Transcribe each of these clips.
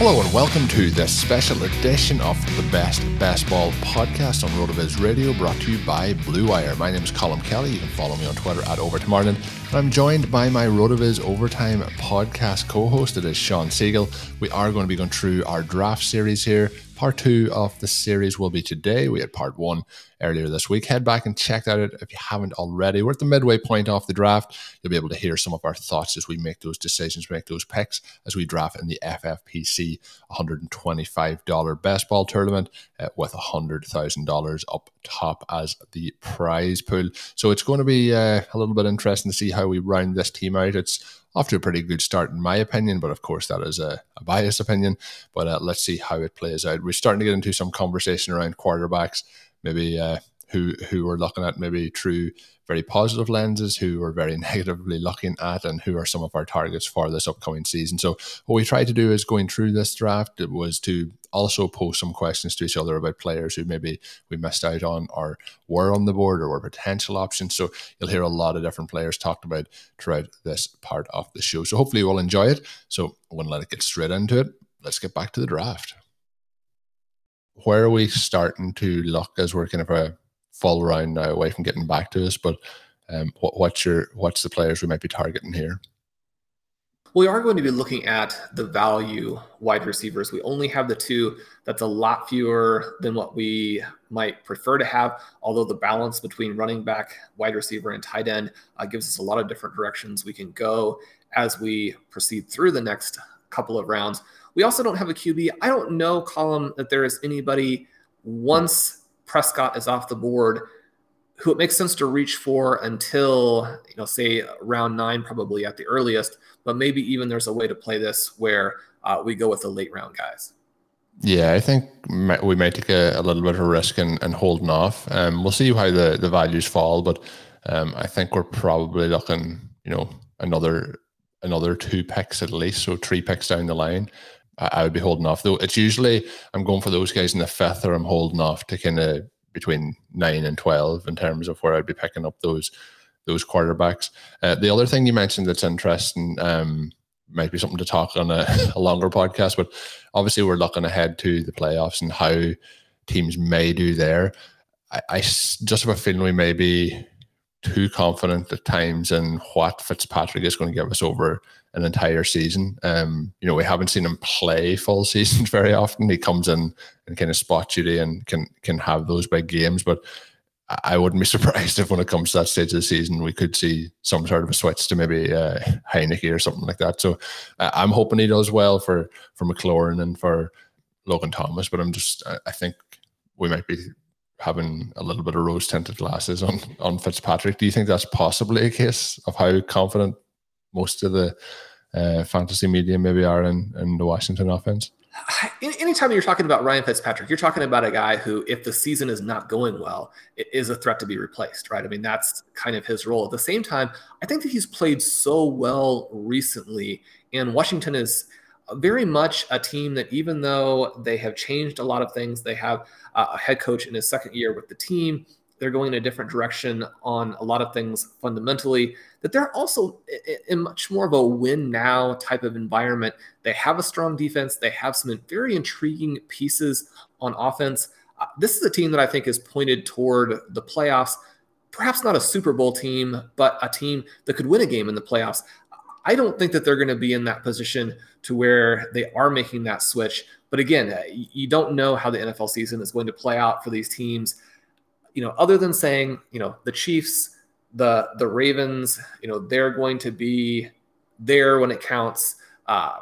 Hello and welcome to this special edition of the Best Baseball podcast on RotoViz Radio, brought to you by Blue Wire. My name is Colm Kelly. You can follow me on Twitter at Overtime. And I'm joined by my RotoViz Overtime podcast co-host. It is Shawn Siegele. We are going to be going through our draft series here. Part two of the series will be today. We had part one earlier this week. Head back and check that out if you haven't already. We're at the midway point of the draft. You'll be able to hear some of our thoughts as we make those decisions, make those picks as we draft in the FFPC $125 best ball tournament uh, with $100,000 up top as the prize pool. So it's going to be uh, a little bit interesting to see how we round this team out. It's off to a pretty good start, in my opinion. But of course, that is a, a biased opinion. But uh, let's see how it plays out. We're starting to get into some conversation around quarterbacks, maybe uh, who who we're looking at, maybe through very positive lenses, who we're very negatively looking at, and who are some of our targets for this upcoming season. So, what we tried to do is going through this draft, was to also pose some questions to each other about players who maybe we missed out on or were on the board or were potential options. So you'll hear a lot of different players talked about throughout this part of the show. So hopefully you will enjoy it. So I'm going to let it get straight into it. Let's get back to the draft. Where are we starting to look as we're kind of a full round now away from getting back to us? But um, what, what's your what's the players we might be targeting here? We are going to be looking at the value wide receivers. We only have the two. That's a lot fewer than what we might prefer to have, although the balance between running back, wide receiver, and tight end uh, gives us a lot of different directions we can go as we proceed through the next couple of rounds. We also don't have a QB. I don't know, Colm, that there is anybody once Prescott is off the board who it makes sense to reach for until you know say round nine probably at the earliest but maybe even there's a way to play this where uh, we go with the late round guys. Yeah i think we might take a, a little bit of a risk and, and holding off. Um, we'll see how the, the values fall but um, i think we're probably looking you know another another two picks at least so three picks down the line I, I would be holding off though it's usually i'm going for those guys in the fifth or i'm holding off to kind of between nine and twelve in terms of where I'd be picking up those those quarterbacks. Uh, the other thing you mentioned that's interesting um, might be something to talk on a, a, longer podcast, but obviously we're looking ahead to the playoffs and how teams may do there. I, I just have a feeling we may be too confident at times in what Fitzpatrick is going to give us over an entire season. Um, you know, we haven't seen him play full seasons very often. He comes in and kind of spot duty and can can have those big games, but I wouldn't be surprised if when it comes to that stage of the season, we could see some sort of a switch to maybe uh, Heinicke or something like that. So I'm hoping he does well for for McLaurin and for Logan Thomas, but I'm just I think we might be having a little bit of rose tinted glasses on on Fitzpatrick. Do you think that's possibly a case of how confident most of the uh, fantasy media maybe are in, in the Washington offense? Anytime you're talking about Ryan Fitzpatrick, you're talking about a guy who, if the season is not going well, is a threat to be replaced, right? I mean, that's kind of his role. At the same time, I think that he's played so well recently, and Washington is very much a team that, even though they have changed a lot of things, they have a head coach in his second year with the team. They're going in a different direction on a lot of things fundamentally, that they're also in much more of a win now type of environment. They have a strong defense, they have some very intriguing pieces on offense. Uh, this is a team that I think is pointed toward the playoffs. Perhaps not a Super Bowl team, but a team that could win a game in the playoffs. I don't think that they're going to be in that position to where they are making that switch. But again, uh, you don't know how the NFL season is going to play out for these teams. You know, other than saying, you know, the Chiefs, the the Ravens, you know, they're going to be there when it counts. Uh,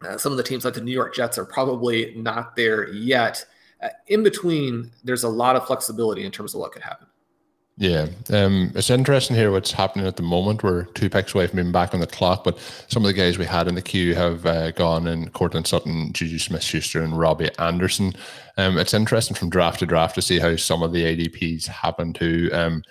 uh, some of the teams like the New York Jets are probably not there yet. Uh, in between, there's a lot of flexibility in terms of what could happen. Yeah, um, it's interesting here what's happening at the moment. We're two picks away from being back on the clock, but some of the guys we had in the queue have uh, gone in Courtland Sutton, Juju Smith Schuster, and Robby Anderson. Um, it's interesting from draft to draft to see how some of the ADPs happen to. Um,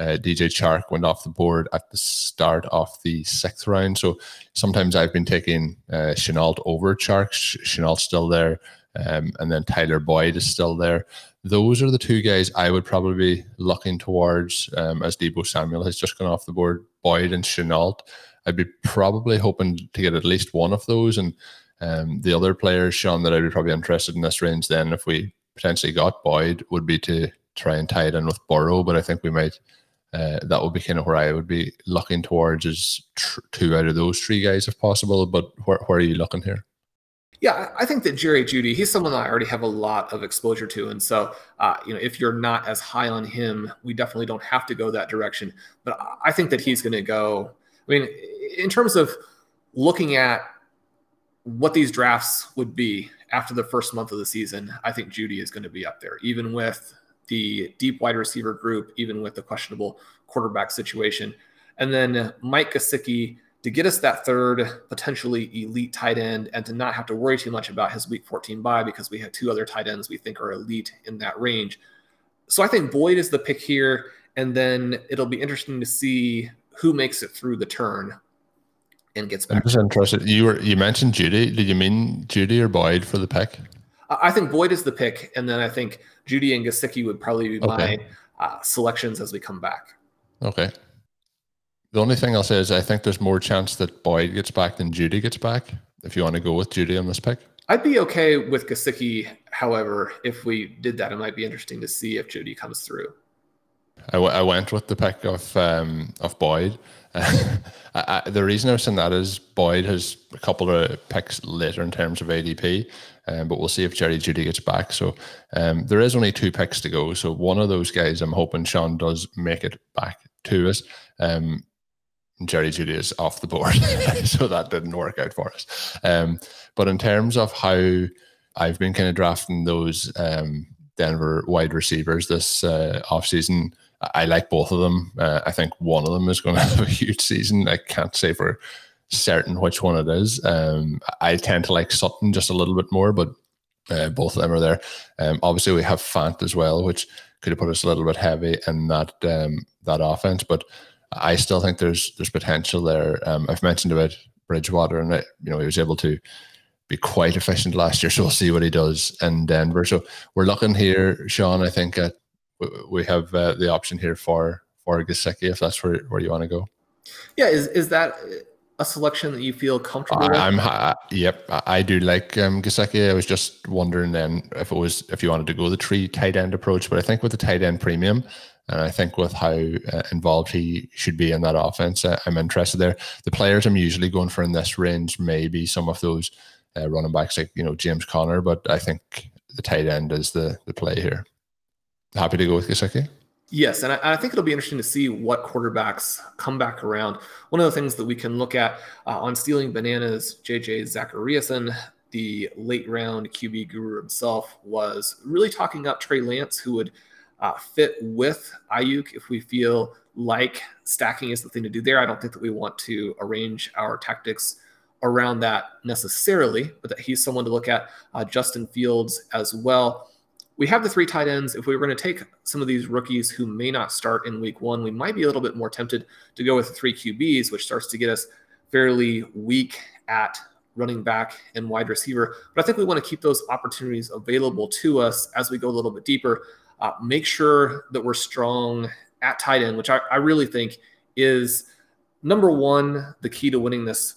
uh, DJ Chark went off the board at the start of the sixth round. So sometimes I've been taking uh, Shenault over Chark. Shenault's still there. Um, and then Tyler Boyd is still there. Those are the two guys I would probably be looking towards um, as Deebo Samuel has just gone off the board. Boyd and Shenault. I'd be probably hoping to get at least one of those. And um, the other players, Shawn, that I'd be probably interested in this range then, if we potentially got Boyd, would be to try and tie it in with Burrow. But I think we might. Uh, that would be kind of where I would be looking towards is tr- two out of those three guys if possible. But where, where are you looking here? Yeah, I think that Jerry Jeudy, he's someone that I already have a lot of exposure to. And so, uh, you know, if you're not as high on him, we definitely don't have to go that direction. But I think that he's going to go. I mean, in terms of looking at what these drafts would be after the first month of the season, I think Jeudy is going to be up there, even with the deep wide receiver group, even with the questionable quarterback situation. And then Mike Gesicki to get us that third potentially elite tight end and to not have to worry too much about his week 14 bye because we have two other tight ends we think are elite in that range. So I think Boyd is the pick here. And then it'll be interesting to see who makes it through the turn and gets back. I'm just interested. You were you mentioned Jeudy. Did you mean Jeudy or Boyd for the pick? I think Boyd is the pick, and then I think Jeudy and Gesicki would probably be okay. my uh, selections as we come back. Okay. The only thing I'll say is I think there's more chance that Boyd gets back than Jeudy gets back. If you want to go with Jeudy on this pick, I'd be okay with Gesicki. However, if we did that, it might be interesting to see if Jeudy comes through. I, w- I went with the pick of um, of Boyd. I, I, the reason I was saying that is Boyd has a couple of picks later in terms of ADP, um, but we'll see if Jerry Jeudy gets back. So um, there is only two picks to go. So one of those guys, I'm hoping Shawn does make it back to us. Um, Jerry Jeudy is off the board, so that didn't work out for us. Um, but in terms of how I've been kind of drafting those um, Denver wide receivers this uh, offseason, I like both of them. Uh, I think one of them is going to have a huge season. I can't say for certain which one it is. Um, I tend to like Sutton just a little bit more, but uh, both of them are there. Um, obviously, we have Fant as well, which could have put us a little bit heavy in that um, that offense, but I still think there's there's potential there. Um, I've mentioned about Bridgewater, and it, you know he was able to be quite efficient last year. So we'll see what he does in Denver. So we're looking here, Shawn. I think at, we have uh, the option here for for Gesicki if that's where, where you want to go. Yeah, is is that a selection that you feel comfortable with? I'm uh, yep, I do like um. I was just wondering then if it was if you wanted to go the three tight end approach, but I think with the tight end premium, and I think with how uh, involved he should be in that offense, uh, I'm interested there. The players I'm usually going for in this range may be some of those uh, running backs like you know James Conner, but I think the tight end is the the play here. Happy to go with Gesicki. Yes, and I, I, think it'll be interesting to see what quarterbacks come back around. One of the things that we can look at uh, on stealing bananas, JJ Zachariason, the late round QB guru himself, was really talking up Trey Lance, who would uh, fit with Aiyuk if we feel like stacking is the thing to do there. I don't think that we want to arrange our tactics around that necessarily, but that he's someone to look at. Uh, Justin Fields as well. We have the three tight ends. If we were going to take some of these rookies who may not start in week one, we might be a little bit more tempted to go with the three QBs, which starts to get us fairly weak at running back and wide receiver. But I think we want to keep those opportunities available to us as we go a little bit deeper. Uh, make sure that we're strong at tight end, which I, I really think is number one, the key to winning this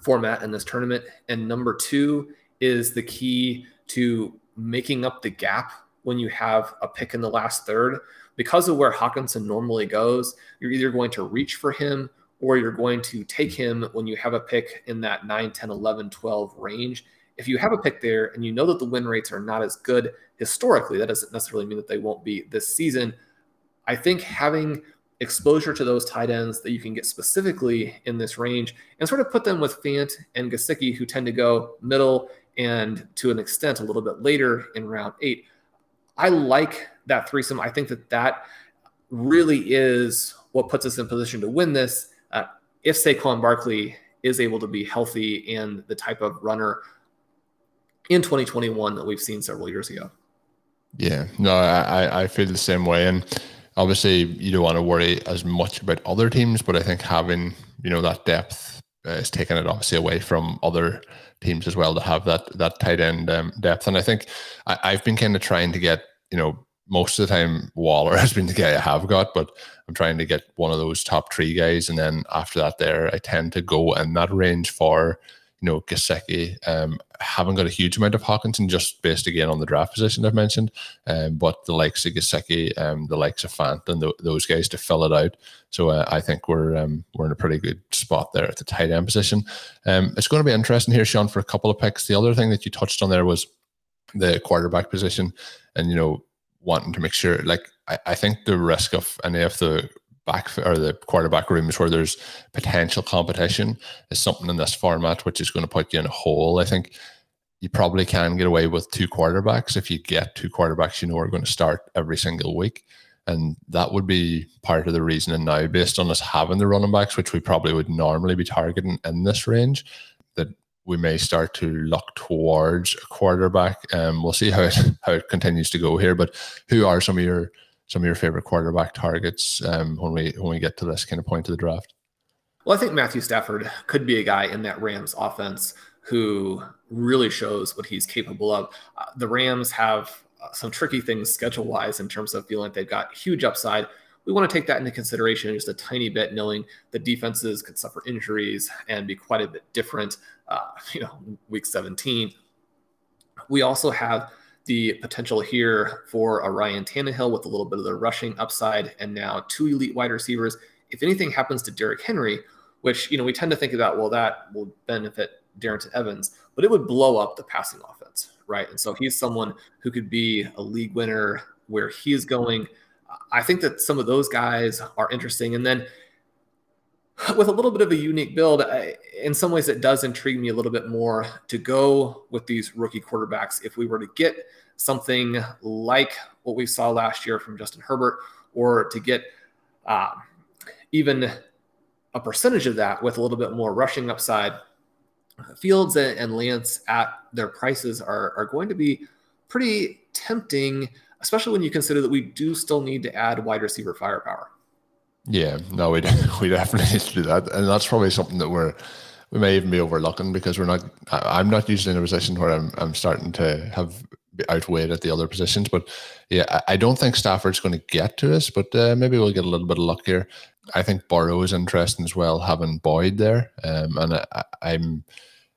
format and this tournament. And number two is the key to making up the gap when you have a pick in the last third. Because of where Hockenson normally goes, you're either going to reach for him or you're going to take him when you have a pick in that 9, 10, 11, 12 range. If you have a pick there and you know that the win rates are not as good historically, that doesn't necessarily mean that they won't be this season. I think having exposure to those tight ends that you can get specifically in this range and sort of put them with Fant and Gesicki, who tend to go middle and to an extent a little bit later in round eight. I like that threesome. I think that that really is what puts us in position to win this. Uh, if Saquon Barkley is able to be healthy and the type of runner in 2021 that we've seen several years ago. Yeah, no, I, I feel the same way. And obviously, you don't want to worry as much about other teams, but I think having, you know, that depth uh, is taking it obviously away from other teams as well to have that that tight end um, depth. And I think I, I've been kind of trying to get, you know, most of the time Waller has been the guy I have got, but I'm trying to get one of those top three guys. And then after that, there I tend to go in that range for you know, Gesicki. Um, haven't got a huge amount of Hockenson just based again on the draft position I've mentioned. Um, but the likes of Gesicki, um, the likes of Fant and the, those guys to fill it out. So uh, I think we're um, we're in a pretty good spot there at the tight end position. Um, it's going to be interesting here, Shawn, for a couple of picks. The other thing that you touched on there was the quarterback position, and you know, wanting to make sure. Like I, I think the risk of any of the back or the quarterback rooms where there's potential competition is something in this format which is going to put you in a hole. I think you probably can get away with two quarterbacks if you get two quarterbacks you know are going to start every single week. And that would be part of the reasoning now, based on us having the running backs, which we probably would normally be targeting in this range, that we may start to look towards a quarterback. Um, we'll see how it, how it continues to go here. But who are some of your some of your favorite quarterback targets um, when we when we get to this kind of point of the draft? Well, I think Matthew Stafford could be a guy in that Rams offense who really shows what he's capable of. Uh, the Rams have uh, some tricky things schedule wise in terms of feeling like they've got huge upside. We want to take that into consideration just a tiny bit, knowing the defenses could suffer injuries and be quite a bit different. Uh, you know, week 17. We also have the potential here for a Ryan Tannehill with a little bit of the rushing upside and now two elite wide receivers. If anything happens to Derrick Henry, which you know we tend to think about, well, that will benefit Darrynton Evans, but it would blow up the passing offense, right? And so he's someone who could be a league winner where he is going. I think that some of those guys are interesting. And then with a little bit of a unique build, I, in some ways, it does intrigue me a little bit more to go with these rookie quarterbacks. If we were to get something like what we saw last year from Justin Herbert, or to get uh, even a percentage of that with a little bit more rushing upside, Fields and Lance at their prices are, are going to be pretty tempting, especially when you consider that we do still need to add wide receiver firepower. Yeah, no, we we definitely need to do that, and that's probably something that we're we may even be overlooking because we're not. I'm not usually in a position where I'm I'm starting to have outweighed at the other positions, but yeah, I don't think Stafford's going to get to us, but uh, maybe we'll get a little bit of luck here. I think Burrow is interesting as well, having Boyd there, um, and I, I'm.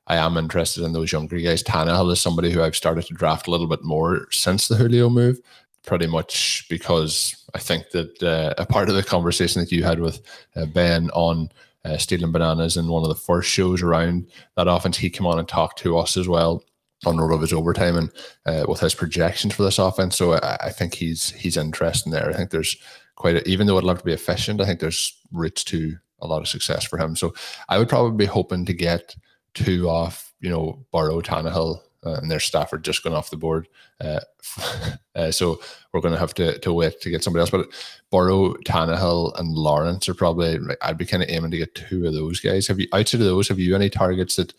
I am interested in those younger guys. Tannehill is somebody who I've started to draft a little bit more since the Julio move pretty much because I think that uh, a part of the conversation that you had with uh, Ben on uh, stealing bananas in one of the first shows around that offense, he came on and talked to us as well on RotoViz Overtime and uh, with his projections for this offense. So I, I, think he's he's interesting there. I think there's quite a, even though I'd love to be efficient, I think there's routes to a lot of success for him. So I would probably be hoping to get two off, you know, Burrow, Tannehill, uh, and Stafford just gone off the board. Uh, uh, so we're going to have to to wait to get somebody else. But Burrow, Tannehill, and Lawrence are probably. I'd be kind of aiming to get two of those guys. Have you outside of those? Have you any targets that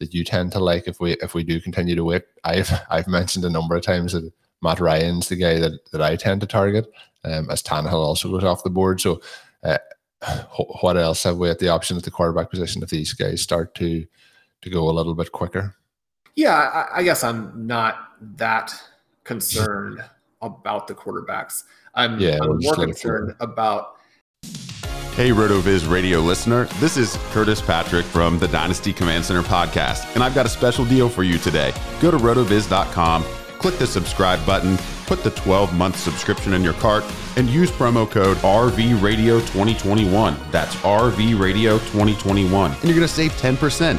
that you tend to like if we if we do continue to wait? I've I've mentioned a number of times that Matt Ryan's the guy that that I tend to target. Um, as Tannehill also goes off the board. So. Uh, what else have we at the option at the quarterback position if these guys start to to go a little bit quicker? Yeah, I, I guess I'm not that concerned about the quarterbacks. I'm, yeah, I'm more concerned about. Hey, RotoViz radio listener. This is Curtis Patrick from the Dynasty Command Center podcast, and I've got a special deal for you today. Go to rotoviz.com, click the subscribe button, put the 12 month subscription in your cart, and use promo code RVRadio2021. That's RVRadio2021, and you're going to save 10%.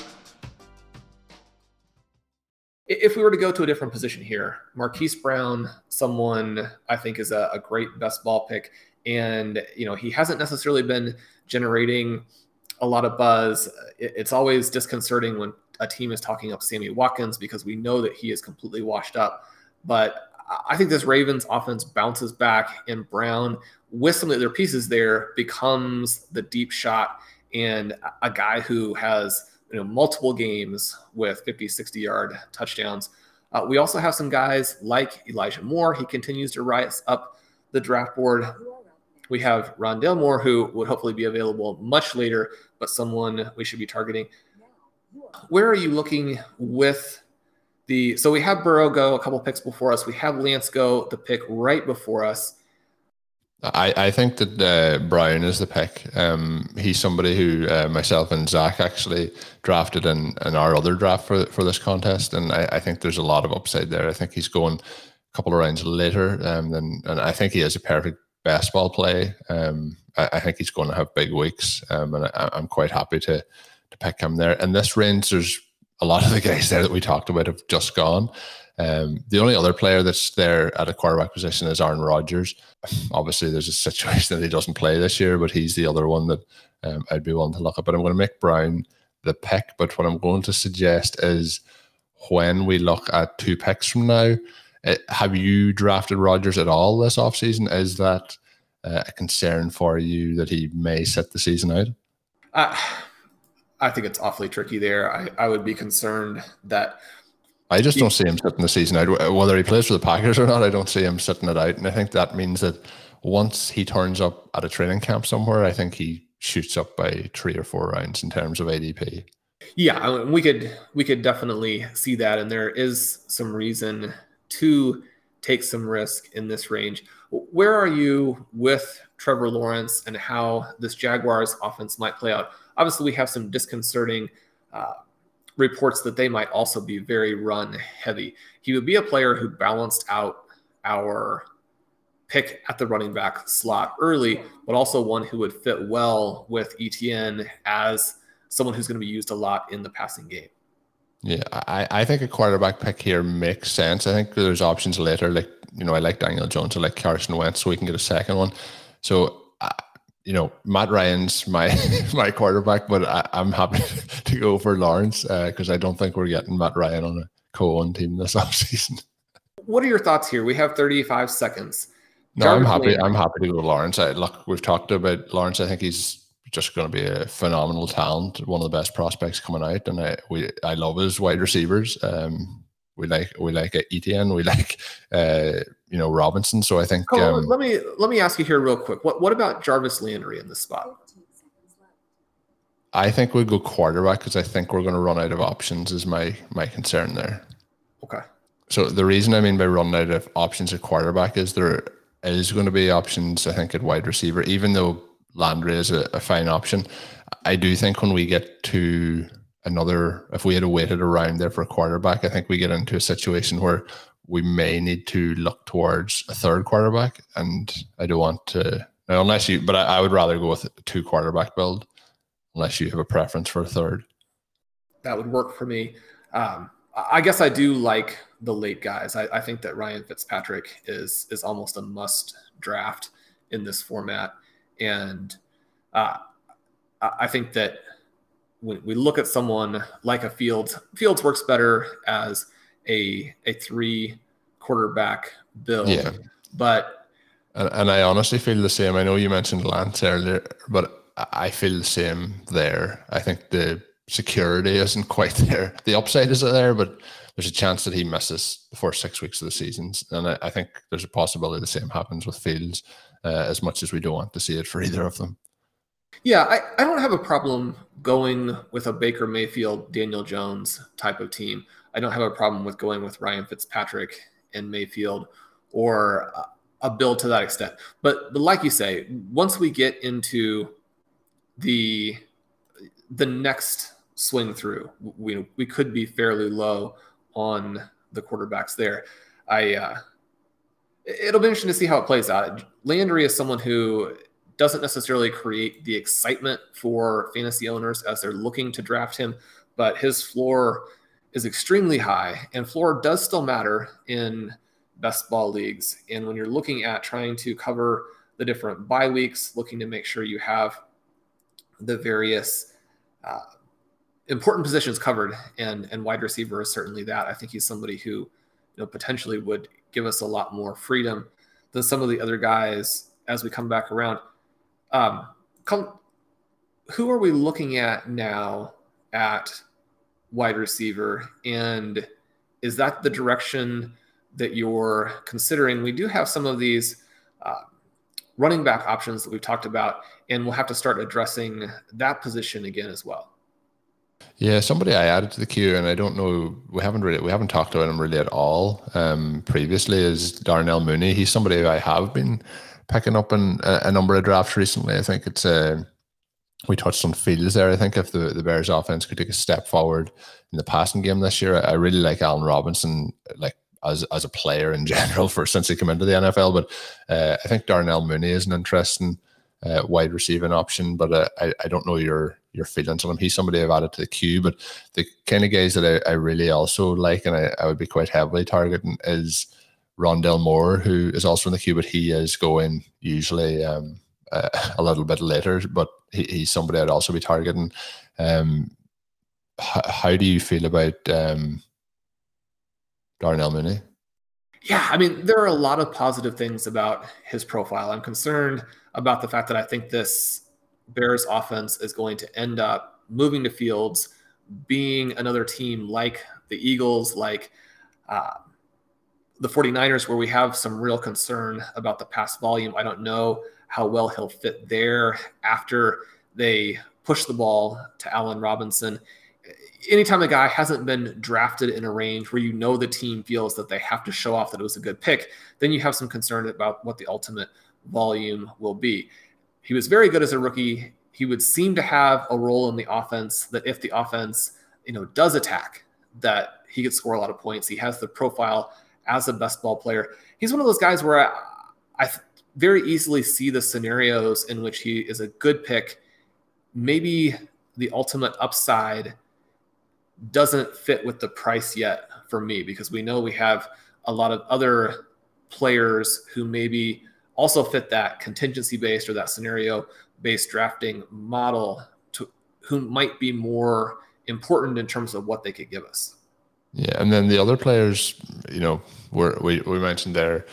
If we were to go to a different position here, Marquise Brown, someone I think is a, a, great best ball pick, and you know he hasn't necessarily been generating a lot of buzz. It, it's always disconcerting when a team is talking up Sammy Watkins because we know that he is completely washed up. But I think this Ravens offense bounces back, and Brown, with some of their pieces there, becomes the deep shot and a guy who has you know multiple games with 50 60 yard touchdowns. Uh, we also have some guys like elijah moore. He continues to rise up the draft board. We have rondale moore who would hopefully be available much later but someone we should be targeting. Where are you looking with the so we have burrow go a couple picks before us. We have lance go the pick right before us I, I think that uh, Brown is the pick. Um, he's somebody who uh, myself and Zach actually drafted in, in our other draft for for this contest, and I, I think there's a lot of upside there. I think he's going a couple of rounds later, um, than, and I think he has a perfect best ball play. Um, I, I, think he's going to have big weeks, um, and I, am quite happy to to pick him there. And this range, there's a lot of the guys there that we talked about have just gone. Um, the only other player that's there at a quarterback position is Aaron Rodgers. Obviously, there's a situation that he doesn't play this year, but he's the other one that um, I'd be willing to look at. But I'm going to make Brown the pick. But what I'm going to suggest is when we look at two picks from now, it, eh, have you drafted Rodgers at all this offseason? Is that uh, a concern for you that he may set the season out? Uh, I think it's awfully tricky there. I, I would be concerned that I just don't see him sitting the season out. Whether he plays for the Packers or not, I don't see him sitting it out. And I think that means that once he turns up at a training camp somewhere, I think he shoots up by three or four rounds in terms of ADP. Yeah, we could we could definitely see that, and there is some reason to take some risk in this range. Where are you with Trevor Lawrence and how this Jaguars offense might play out? Obviously, we have some disconcerting uh, reports that they might also be very run heavy. He would be a player who balanced out our pick at the running back slot early, but also one who would fit well with Etienne as someone who's going to be used a lot in the passing game. Yeah, I, I think a quarterback pick here makes sense. I think there's options later. Like, you know, I like Daniel Jones, I like Carson Wentz, so we can get a second one. So you know, Matt Ryan's my my quarterback, but I, am happy to go for Lawrence because uh, I don't think we're getting Matt Ryan on a co-own team this offseason. What are your thoughts here? We have 35 seconds. No, I'm happy. I'm happy to go with Lawrence. I, look, we've talked about Lawrence. I think he's just going to be a phenomenal talent, one of the best prospects coming out, and I we I love his wide receivers. Um, we like we like Etienne, we like uh, you know Robinson. So I think oh, um, let me let me ask you here real quick. What what about Jarvis Landry in this spot? I think we'll go quarterback because I think we're going to run out of options. Is my my concern there. Okay. So the reason I mean by running out of options at quarterback is there is going to be options. I think at wide receiver, even though Landry is a, a fine option, I do think when we get to another, if we had waited around there for a quarterback, I think we get into a situation where we may need to look towards a third quarterback. And I don't want to, unless you, but I, I would rather go with a two quarterback build, unless you have a preference for a third. That would work for me. Um, I guess I do like the late guys. I, I, think that Ryan Fitzpatrick is is almost a must draft in this format, and uh, I think that when we look at someone like a Fields, Fields works better as a a three quarterback build. Yeah. But and, and I honestly feel the same. I know you mentioned Lance earlier, but I feel the same there. I think the security isn't quite there. The upside is there, but there's a chance that he misses the first six weeks of the season. And I, I think there's a possibility the same happens with Fields, uh, as much as we don't want to see it for either of them. Yeah, I, I don't have a problem going with a Baker Mayfield, Daniel Jones type of team. I don't have a problem with going with Ryan Fitzpatrick and Mayfield or a build to that extent. But but like you say, once we get into the the next swing through, we we could be fairly low on the quarterbacks there. I uh, it'll be interesting to see how it plays out. Landry is someone who doesn't necessarily create the excitement for fantasy owners as they're looking to draft him, but his floor is extremely high, and floor does still matter in best ball leagues. And when you're looking at trying to cover the different bye weeks, looking to make sure you have the various uh, important positions covered, and and wide receiver is certainly that. I think he's somebody who, you know, potentially would give us a lot more freedom than some of the other guys as we come back around. Um, come, who are we looking at now at wide receiver, and is that the direction that you're considering? We do have some of these. Uh, running back options that we've talked about, and we'll have to start addressing that position again as well. Yeah, somebody I added to the queue, and I don't know, we haven't really, we haven't talked about him really at all um, previously. Is Darnell Mooney? He's somebody I have been picking up in a, a number of drafts recently. I think it's uh, we touched on Fields there. I think if the, the Bears offense could take a step forward in the passing game this year, I, I really like Allen Robinson, like as as a player in general for since he came into the NFL. But uh, I think Darnell Mooney is an interesting uh, wide receiving option. But uh, I I don't know your your feelings on him. He's somebody I've added to the queue. But the kind of guys that I, I really also like and I, I would be quite heavily targeting is Rondale Moore, who is also in the queue, but he is going usually um, uh, a little bit later. But he, he's somebody I'd also be targeting. Um, h- how do you feel about um, Darnell Mooney? Yeah, I mean, there are a lot of positive things about his profile. I'm concerned about the fact that I think this Bears offense is going to end up moving to Fields, being another team like the Eagles, like uh, the 49ers, where we have some real concern about the pass volume. I don't know how well he'll fit there after they push the ball to Allen Robinson. Anytime a guy hasn't been drafted in a range where you know the team feels that they have to show off that it was a good pick, then you have some concern about what the ultimate volume will be. He was very good as a rookie. He would seem to have a role in the offense that if the offense, you know, does attack, that he could score a lot of points. He has the profile as a best ball player. He's one of those guys where I, I very easily see the scenarios in which he is a good pick. Maybe the ultimate upside doesn't fit with the price yet for me because we know we have a lot of other players who maybe also fit that contingency based or that scenario based drafting model to who might be more important in terms of what they could give us. Yeah, and then the other players, you know, we we mentioned there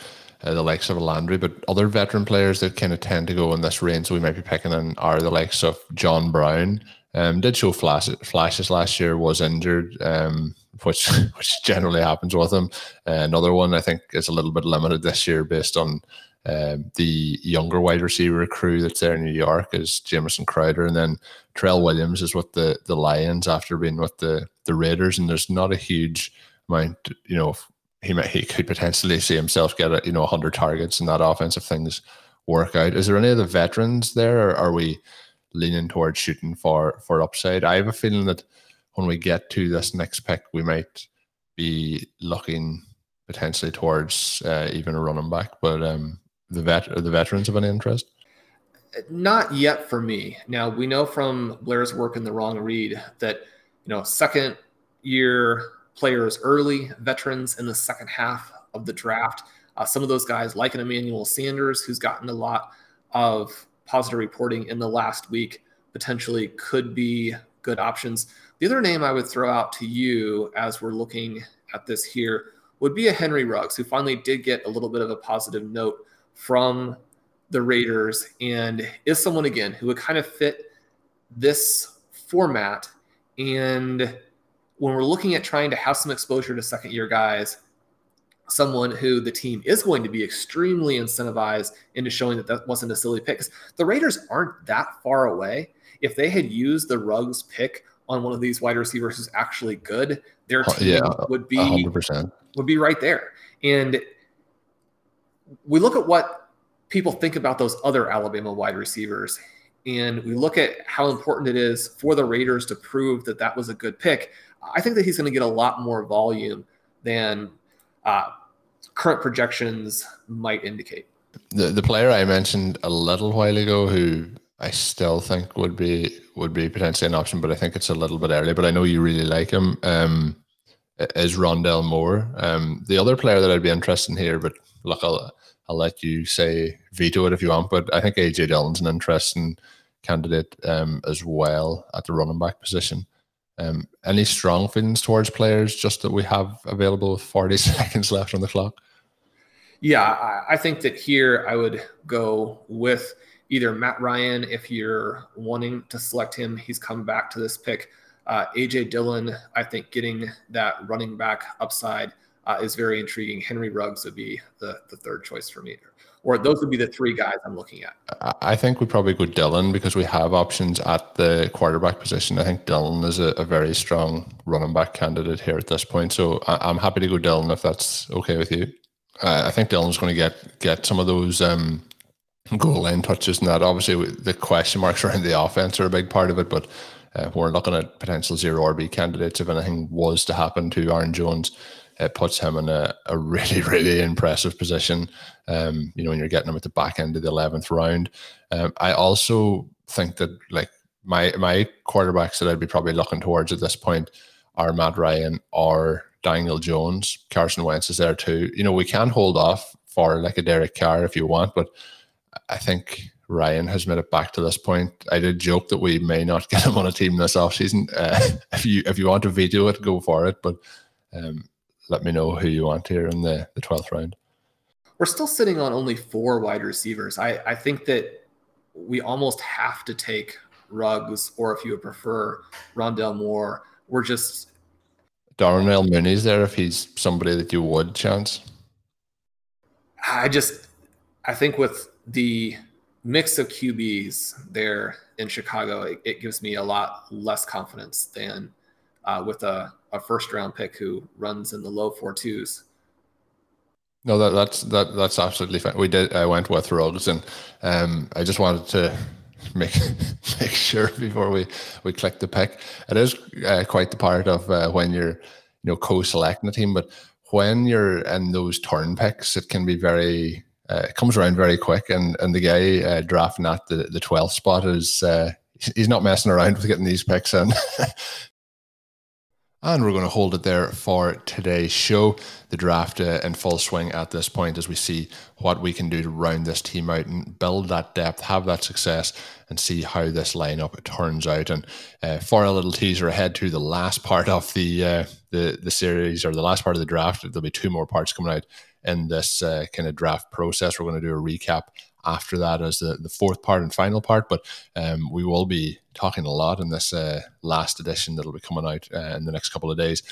uh, the likes of Landry, but other veteran players that kind of tend to go in this range so we might be picking in are the likes of John Brown. Um, did show flashes, flashes last year, was injured, um, which which generally happens with him. Uh, another one I think is a little bit limited this year based on um, the younger wide receiver crew that's there in New York is Jamison Crowder, and then Tyrell Williams is with the the Lions after being with the the Raiders, and there's not a huge amount, you know, he might he could potentially see himself get a, you know 100 targets in that offense if things work out. Is there any of the veterans there, or are we leaning towards shooting for for upside? I have a feeling that when we get to this next pick, we might be looking potentially towards uh, even a running back. But um, the vet the veterans of any interest? Not yet for me. Now we know from Blair's work in the wrong read that you know second year players early, veterans in the second half of the draft. Uh, some of those guys, like an Emmanuel Sanders, who's gotten a lot of positive reporting in the last week, potentially could be good options. The other name I would throw out to you as we're looking at this here would be a Henry Ruggs, who finally did get a little bit of a positive note from the Raiders and is someone again who would kind of fit this format. And when we're looking at trying to have some exposure to second year guys, someone who the team is going to be extremely incentivized into showing that that wasn't a silly pick. Because The Raiders aren't that far away. If they had used the Ruggs pick on one of these wide receivers who's actually good, their team yeah, would be 100%. would be right there. And we look at what people think about those other Alabama wide receivers, and we look at how important it is for the Raiders to prove that that was a good pick. I think that he's going to get a lot more volume than uh, current projections might indicate. The the player I mentioned a little while ago, who I still think would be would be potentially an option, but I think it's a little bit early. But I know you really like him. Um, is Rondale Moore. Um, the other player that I'd be interested in here, but look, I'll I'll let you say veto it if you want. But I think AJ Dillon's an interesting candidate um, as well at the running back position. Um, any strong feelings towards players just that we have available with 40 seconds left on the clock? Yeah, I think that here I would go with either Matt Ryan if you're wanting to select him. He's come back to this pick. Uh, AJ Dillon, I think getting that running back upside uh, is very intriguing. Henry Ruggs would be the, the third choice for me. Or those would be the three guys I'm looking at. I think we probably go Dillon because we have options at the quarterback position. I think Dillon is a, a very strong running back candidate here at this point. So I, am happy to go Dillon if that's okay with you. Uh, I think Dillon's going to get get some of those um, goal line touches and that. Obviously, the question marks around the offense are a big part of it, but uh, we're looking at potential zero RB candidates if anything was to happen to Aaron Jones it puts him in a, a really, really impressive position. Um, you know, when you're getting him at the back end of the 11th round. Um, I also think that like my my quarterbacks that I'd be probably looking towards at this point are Matt Ryan or Daniel Jones. Carson Wentz is there too. You know, we can hold off for like a Derek Carr if you want, but I think Ryan has made it back to this point. I did joke that we may not get him on a team this offseason. Uh, if you if you want to veto it, go for it. But um, let me know who you want here in the, the 12th round. We're still sitting on only four wide receivers. I, I think that we almost have to take Ruggs, or if you would prefer, Rondale Moore. We're just. Darnell Mooney's there if he's somebody that you would chance. I just, I think with the mix of QBs there in Chicago, it, it gives me a lot less confidence than uh, with a a first round pick who runs in the low four twos. No, that, that's that that's absolutely fine. We did. I went with Ruggs, and um, I just wanted to make make sure before we we click the pick. It is uh, quite the part of uh, when you're you know co-selecting a team, but when you're in those turn picks, it can be very. Uh, it comes around very quick, and and the guy uh, drafting at the the twelfth spot is uh, he's not messing around with getting these picks in. And we're going to hold it there for today's show. The draft uh, in full swing at this point as we see what we can do to round this team out and build that depth, have that success, and see how this lineup turns out. And uh, for a little teaser ahead to the last part of the uh, the the series or the last part of the draft, there'll be two more parts coming out in this uh, kind of draft process. We're going to do a recap after that as the, the fourth part and final part. But um, we will be talking a lot in this uh, last edition that'll be coming out uh, in the next couple of days.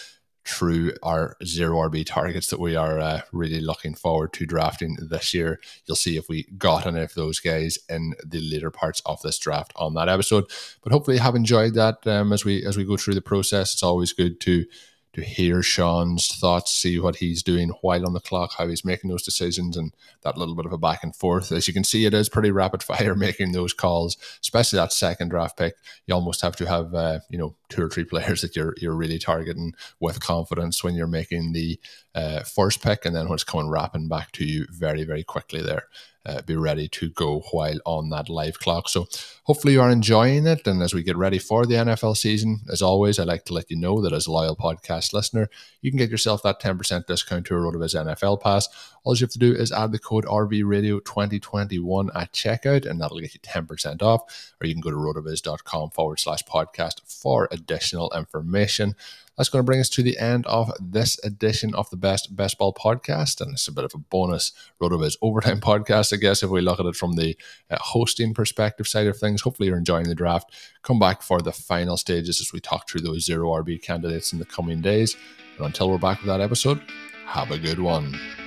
through our zero RB targets that we are uh, really looking forward to drafting this year. You'll see if we got any of those guys in the later parts of this draft on that episode. But hopefully, you have enjoyed that um, as we as we go through the process. It's always good to to hear Shawn's thoughts, see what he's doing while on the clock, how he's making those decisions, and that little bit of a back and forth. As you can see, it is pretty rapid fire making those calls, especially that second draft pick. You almost have to have uh, you know two or three players that you're you're really targeting with confidence when you're making the uh, first pick, and then when it's coming wrapping back to you very very quickly there uh, be ready to go while on that live clock. So hopefully you are enjoying it. And as we get ready for the NFL season, as always, I'd like to let you know that as a loyal podcast listener, you can get yourself that 10% discount to a RotoViz NFL pass. All you have to do is add the code RVRadio 2021 at checkout, and that'll get you 10% off. Or you can go to rotoviz.com forward slash podcast for additional information that's going to bring us to the end of this edition of the Best Best Ball podcast. And it's a bit of a bonus RotoViz overtime podcast, I guess, if we look at it from the uh, hosting perspective side of things. Hopefully, you're enjoying the draft. Come back for the final stages as we talk through those zero RB candidates in the coming days. And until we're back with that episode, have a good one.